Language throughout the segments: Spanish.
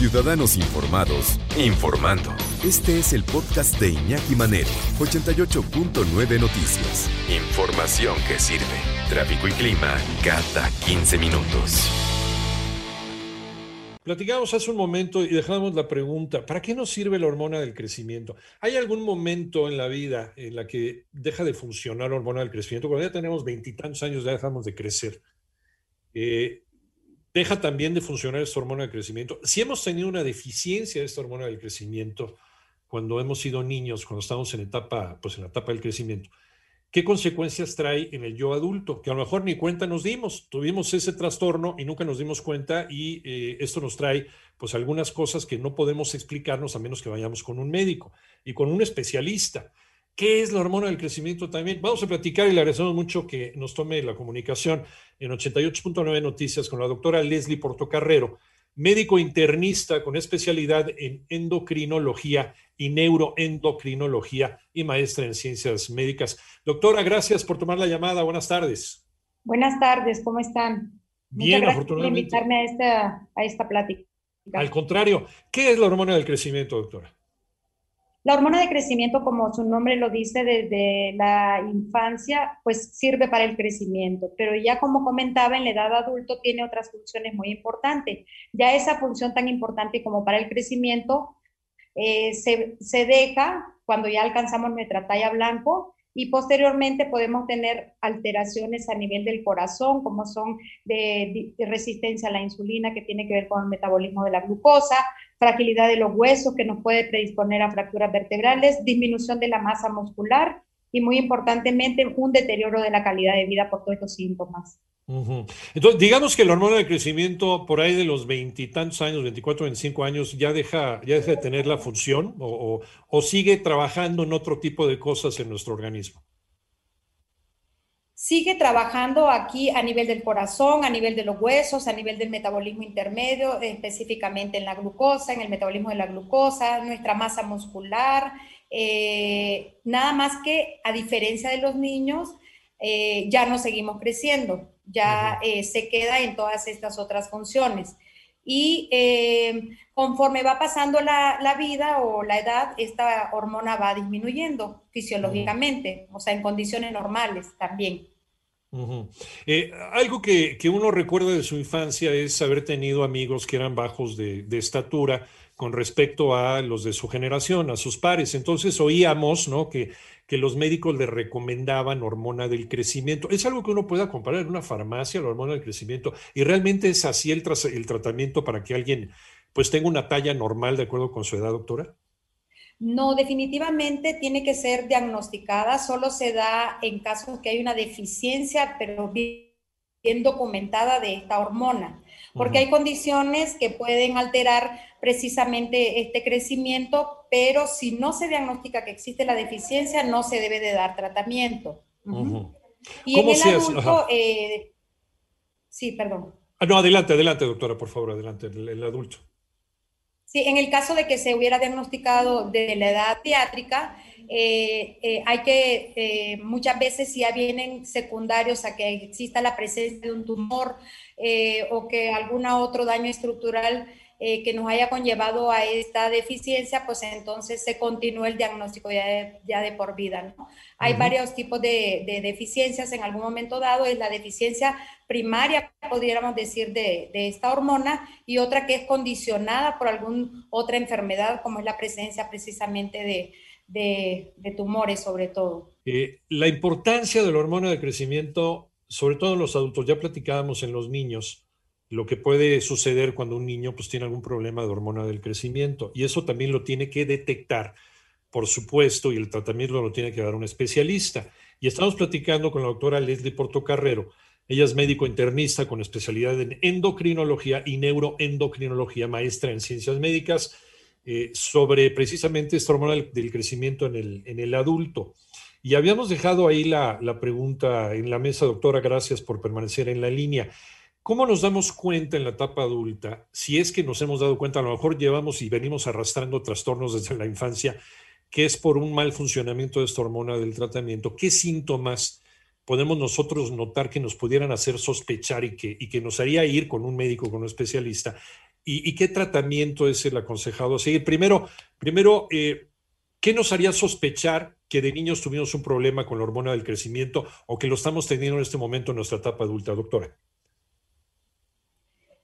Ciudadanos Informados, informando. Este es el podcast de Iñaki Manero, 88.9 Noticias. Información que sirve. Tráfico y clima cada 15 minutos. Platicamos hace un momento y dejamos la pregunta, ¿para qué nos sirve la hormona del crecimiento? ¿Hay algún momento en la vida en la que deja de funcionar la hormona del crecimiento? Cuando ya tenemos veintitantos años ya dejamos de crecer. Eh, deja también de funcionar esta hormona del crecimiento. Si hemos tenido una deficiencia de esta hormona del crecimiento cuando hemos sido niños, cuando estamos en etapa, pues en la etapa del crecimiento, ¿qué consecuencias trae en el yo adulto? Que a lo mejor ni cuenta nos dimos, tuvimos ese trastorno y nunca nos dimos cuenta y eh, esto nos trae pues algunas cosas que no podemos explicarnos a menos que vayamos con un médico y con un especialista. ¿Qué es la hormona del crecimiento también? Vamos a platicar y le agradecemos mucho que nos tome la comunicación en 88.9 Noticias con la doctora Leslie Portocarrero, médico internista con especialidad en endocrinología y neuroendocrinología y maestra en ciencias médicas. Doctora, gracias por tomar la llamada. Buenas tardes. Buenas tardes, ¿cómo están? Bien, Muchas gracias por invitarme a esta, a esta plática. Al contrario, ¿qué es la hormona del crecimiento, doctora? La hormona de crecimiento, como su nombre lo dice, desde la infancia, pues sirve para el crecimiento, pero ya como comentaba, en la edad adulto tiene otras funciones muy importantes. Ya esa función tan importante como para el crecimiento eh, se, se deja cuando ya alcanzamos nuestra talla blanco y posteriormente podemos tener alteraciones a nivel del corazón, como son de, resistencia a la insulina, que tiene que ver con el metabolismo de la glucosa, fragilidad de los huesos, que nos puede predisponer a fracturas vertebrales, disminución de la masa muscular y, muy importantemente, un deterioro de la calidad de vida por todos estos síntomas. Entonces, digamos que la hormona de crecimiento por ahí de los veintitantos años, 24, 25 años, ya deja, ya deja de tener la función o, sigue trabajando en otro tipo de cosas en nuestro organismo. Sigue trabajando aquí a nivel del corazón, a nivel de los huesos, a nivel del metabolismo intermedio, específicamente en la glucosa, en el metabolismo de la glucosa, nuestra masa muscular. Eh, nada más que, a diferencia de los niños, eh, ya no seguimos creciendo ya eh, se queda en todas estas otras funciones. Y eh, conforme va pasando la, vida o la edad, esta hormona va disminuyendo fisiológicamente, o sea, en condiciones normales también. Eh, algo que, uno recuerda de su infancia es haber tenido amigos que eran bajos de, de, estatura con respecto a los de su generación, a sus pares. Entonces oíamos ¿no? que que los médicos le recomendaban hormona del crecimiento. ¿Es algo que uno pueda comparar en una farmacia, la hormona del crecimiento? ¿Y realmente es así el, el tratamiento para que alguien pues tenga una talla normal de acuerdo con su edad, doctora? No, definitivamente tiene que ser diagnosticada, solo se da en casos que hay una deficiencia, pero bien documentada de esta hormona porque hay condiciones que pueden alterar precisamente este crecimiento, pero si no se diagnostica que existe la deficiencia, no se debe de dar tratamiento. Y en el adulto, eh, sí, perdón. Ah, no, adelante, adelante, doctora, por favor, adelante, el, adulto. Sí, en el caso de que se hubiera diagnosticado de la edad pediátrica, eh, eh, hay que, muchas veces si ya vienen secundarios a que exista la presencia de un tumor eh, o que algún otro daño estructural eh, que nos haya conllevado a esta deficiencia, pues entonces se continúa el diagnóstico ya de, ya de por vida. ¿no? Hay varios tipos de, deficiencias en algún momento dado, es la deficiencia primaria, podríamos decir, de, esta hormona y otra que es condicionada por alguna otra enfermedad, como es la presencia precisamente de, tumores sobre todo. Eh, la importancia de la hormona de crecimiento sobre todo en los adultos, ya platicábamos en los niños lo que puede suceder cuando un niño pues tiene algún problema de hormona del crecimiento y eso también lo tiene que detectar, por supuesto, y el tratamiento lo tiene que dar un especialista. Y estamos platicando con la doctora Leslie Portocarrero. Ella es médico internista con especialidad en endocrinología y neuroendocrinología, maestra en ciencias médicas, eh, sobre precisamente esta hormona del, crecimiento en el, en el adulto. Y habíamos dejado ahí la, pregunta en la mesa, doctora, gracias por permanecer en la línea. ¿Cómo nos damos cuenta en la etapa adulta, si es que nos hemos dado cuenta, a lo mejor llevamos y venimos arrastrando trastornos desde la infancia, que es por un mal funcionamiento de esta hormona del tratamiento? ¿Qué síntomas podemos nosotros notar que nos pudieran hacer sospechar y que, nos haría ir con un médico, con un especialista, ¿Y, qué tratamiento es el aconsejado seguir? Primero, primero eh, ¿qué nos haría sospechar que de niños tuvimos un problema con la hormona del crecimiento o que lo estamos teniendo en este momento en nuestra etapa adulta, doctora?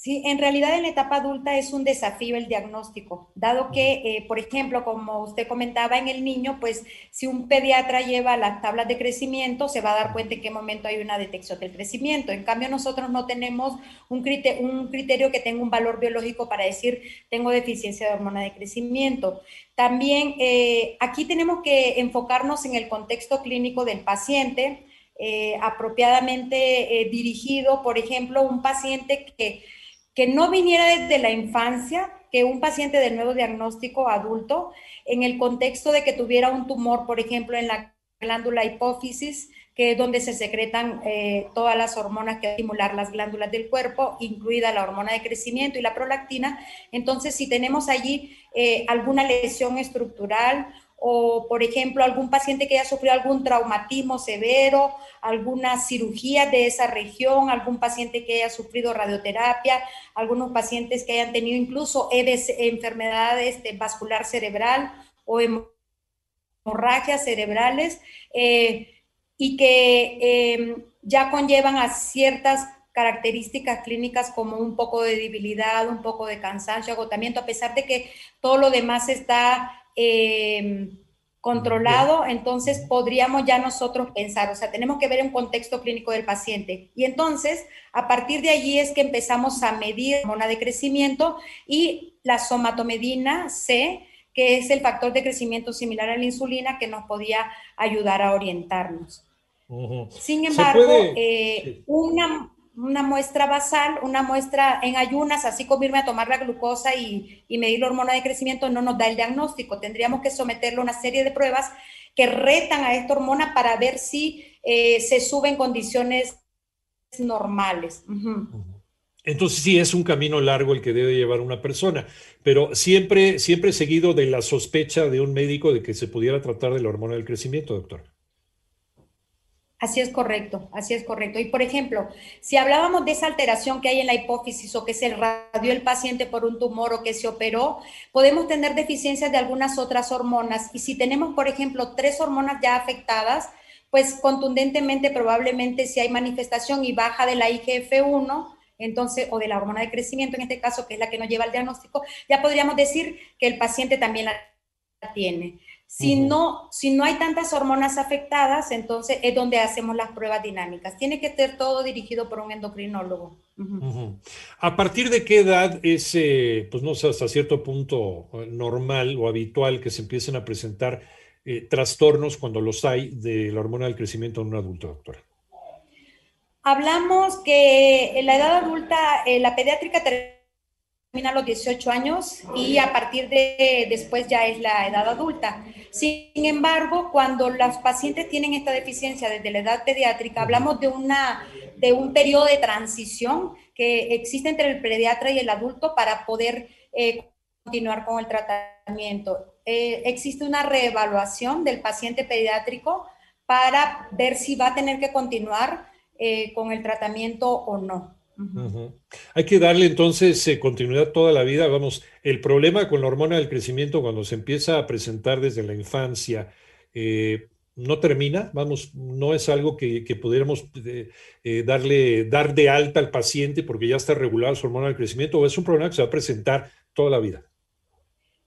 Sí, en realidad en la etapa adulta es un desafío el diagnóstico, dado que, eh, por ejemplo, como usted comentaba en el niño, pues si un pediatra lleva las tablas de crecimiento, se va a dar cuenta en qué momento hay una detección del crecimiento. En cambio, nosotros no tenemos un criterio, un criterio que tenga un valor biológico para decir tengo deficiencia de hormona de crecimiento. También eh, aquí tenemos que enfocarnos en el contexto clínico del paciente, eh, apropiadamente dirigido, por ejemplo, un paciente que que no viniera desde la infancia, que un paciente de nuevo diagnóstico adulto, en el contexto de que tuviera un tumor, por ejemplo, en la glándula hipófisis, que es donde se secretan eh, todas las hormonas que estimular las glándulas del cuerpo, incluida la hormona de crecimiento y la prolactina. Entonces, si tenemos allí eh, alguna lesión estructural o, por ejemplo, algún paciente que haya sufrido algún traumatismo severo, alguna cirugía de esa región, algún paciente que haya sufrido radioterapia, algunos pacientes que hayan tenido incluso enfermedades de vascular cerebral o hemorragias cerebrales eh, y que em, ya conllevan a ciertas características clínicas como un poco de debilidad, un poco de cansancio, agotamiento, a pesar de que todo lo demás está eh, controlado, entonces podríamos ya nosotros pensar, o sea, tenemos que ver un contexto clínico del paciente. Y entonces, a partir de allí es que empezamos a medir la hormona de crecimiento y la somatomedina C, que es el factor de crecimiento similar a la insulina que nos podía ayudar a orientarnos. Sin embargo, eh, una, una muestra basal, una muestra en ayunas, así como irme a tomar la glucosa y, medir la hormona de crecimiento, no nos da el diagnóstico. Tendríamos que someterlo a una serie de pruebas que retan a esta hormona para ver si eh, se sube en condiciones normales. Entonces sí, es un camino largo el que debe llevar una persona, pero siempre, siempre seguido de la sospecha de un médico de que se pudiera tratar de la hormona del crecimiento, doctor. Así es correcto, así es correcto. Y por ejemplo, si hablábamos de esa alteración que hay en la hipófisis o que se radió el paciente por un tumor o que se operó, podemos tener deficiencias de algunas otras hormonas. Y si tenemos, por ejemplo, tres hormonas ya afectadas, pues contundentemente probablemente si hay manifestación y baja de la IGF-1, entonces, o de la hormona de crecimiento en este caso, que es la que nos lleva al diagnóstico, ya podríamos decir que el paciente también la tiene. Si, no, si no hay tantas hormonas afectadas, entonces es donde hacemos las pruebas dinámicas. Tiene que ser todo dirigido por un endocrinólogo. ¿A partir de qué edad es, eh, pues no sé, hasta cierto punto eh, normal o habitual que se empiecen a presentar eh, trastornos cuando los hay de la hormona del crecimiento en un adulto, doctora? Hablamos que en la edad adulta, la pediátrica termina los 18 años y a partir de después ya es la edad adulta. Sin embargo, cuando las pacientes tienen esta deficiencia desde la edad pediátrica, hablamos de, una, de un periodo de transición que existe entre el pediatra y el adulto para poder eh, continuar con el tratamiento. Eh, existe una reevaluación del paciente pediátrico para ver si va a tener que continuar eh, con el tratamiento o no. Hay que darle entonces eh, continuidad toda la vida. Vamos, el problema con la hormona del crecimiento cuando se empieza a presentar desde la infancia eh, no termina, vamos, no es algo que, pudiéramos eh, darle, dar de alta al paciente porque ya está regulada su hormona del crecimiento o es un problema que se va a presentar toda la vida.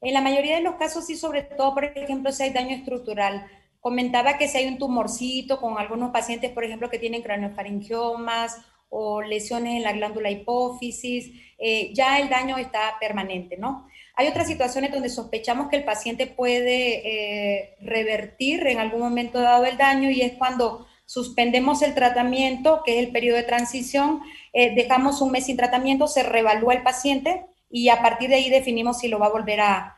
En la mayoría de los casos sí, sobre todo, por ejemplo, si hay daño estructural. Comentaba que si hay un tumorcito con algunos pacientes, por ejemplo, que tienen craneofaringiomas o lesiones en la glándula hipófisis, eh, ya el daño está permanente, ¿no? Hay otras situaciones donde sospechamos que el paciente puede eh, revertir en algún momento dado el daño y es cuando suspendemos el tratamiento, que es el periodo de transición, eh, dejamos un mes sin tratamiento, se revalúa el paciente y a partir de ahí definimos si lo va a volver a,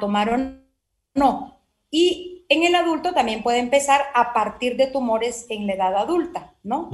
tomar o no. Y en el adulto también puede empezar a partir de tumores en la edad adulta, ¿no?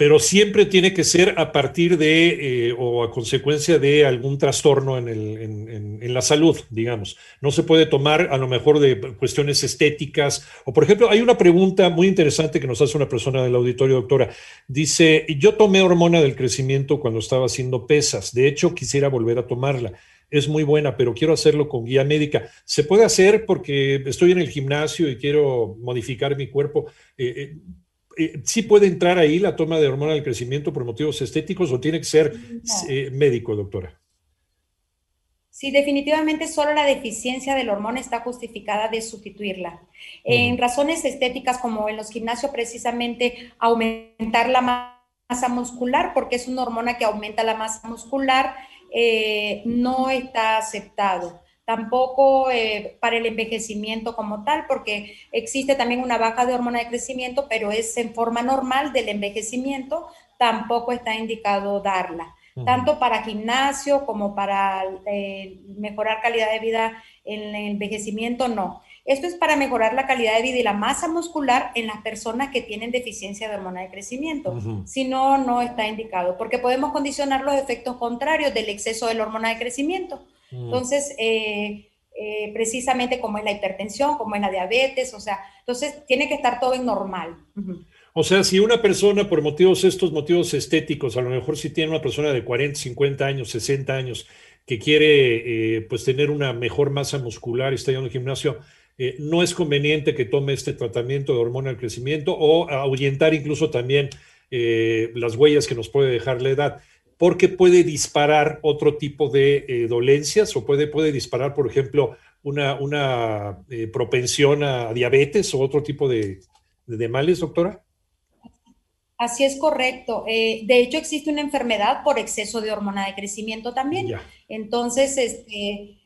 Pero siempre tiene que ser a partir de eh, o a consecuencia de algún trastorno en, en, la salud, digamos. No se puede tomar a lo mejor de cuestiones estéticas. O, por ejemplo, hay una pregunta muy interesante que nos hace una persona del auditorio, doctora. Dice, yo tomé hormona del crecimiento cuando estaba haciendo pesas. De hecho, quisiera volver a tomarla es muy buena, pero quiero hacerlo con guía médica. ¿Se puede hacer porque estoy en el gimnasio y quiero modificar mi cuerpo? Eh, eh, eh, ¿sí puede entrar ahí la toma de hormona del crecimiento por motivos estéticos o tiene que ser eh, médico, doctora? Sí, definitivamente solo la deficiencia de la hormona está justificada de sustituirla. En razones estéticas, como en los gimnasios, precisamente aumentar la masa muscular, porque es una hormona que aumenta la masa muscular, eh, no está aceptado tampoco eh, para el envejecimiento como tal, porque existe también una baja de hormona de crecimiento, pero es en forma normal del envejecimiento, tampoco está indicado darla, tanto para gimnasio como para eh, mejorar calidad de vida en el envejecimiento, no. Esto es para mejorar la calidad de vida y la masa muscular en las personas que tienen deficiencia de hormona de crecimiento. Si no, no está indicado, porque podemos condicionar los efectos contrarios del exceso de la hormona de crecimiento. Mm. Entonces, eh, eh, precisamente como es la hipertensión, como es la diabetes, o sea, entonces tiene que estar todo en normal. O sea, si una persona por motivos, estos motivos estéticos, a lo mejor si tiene una persona de 40, 50 años, 60 años, que quiere eh, pues tener una mejor masa muscular y está yendo al gimnasio, no es conveniente que tome este tratamiento de hormona del crecimiento o ahuyentar incluso también las huellas que nos puede dejar la edad porque puede disparar otro tipo de eh, dolencias o puede, puede disparar, por ejemplo, una, una eh, propensión a diabetes o otro tipo de, de, males, doctora? Así es correcto. Eh, de hecho, existe una enfermedad por exceso de hormona de crecimiento también. Entonces, este,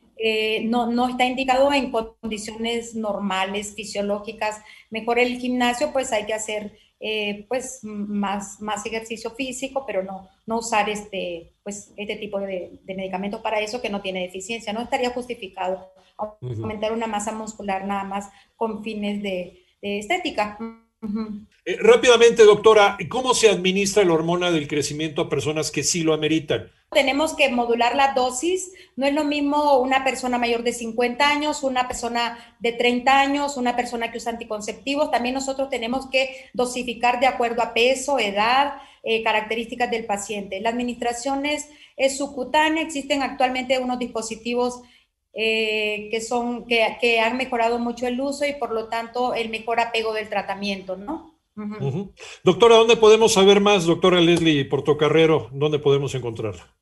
no, no, está indicado en condiciones normales, fisiológicas. Mejor el gimnasio, pues hay que hacer eh, pues más, más ejercicio físico, pero no, no usar este, pues, este tipo de, de medicamentos para eso que no tiene deficiencia. No estaría justificado aumentar una masa muscular nada más con fines de, de estética. Eh, rápidamente, doctora, ¿cómo se administra la hormona del crecimiento a personas que sí lo ameritan? Tenemos que modular la dosis. No es lo mismo una persona mayor de 50 años, una persona de 30 años, una persona que usa anticonceptivos. También nosotros tenemos que dosificar de acuerdo a peso, edad, eh, características del paciente. La administración es, es subcutánea. Existen actualmente unos dispositivos eh, que, son, que, que, han mejorado mucho el uso y por lo tanto el mejor apego del tratamiento, ¿no? Doctora, ¿dónde podemos saber más, doctora Leslie Portocarrero? ¿Dónde podemos encontrarla?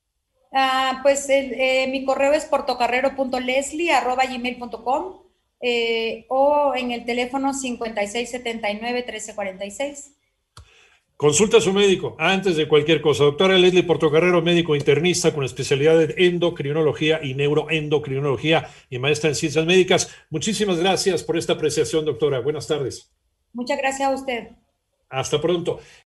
Ah, pues eh, mi correo es portocarrero.leslie.gmail.com eh, o en el teléfono 5679-1346. Consulta a su médico antes de cualquier cosa. Doctora Leslie Portocarrero, médico internista con especialidad en endocrinología y neuroendocrinología y maestra en ciencias médicas. Muchísimas gracias por esta apreciación, doctora. Buenas tardes. Muchas gracias a usted. Hasta pronto.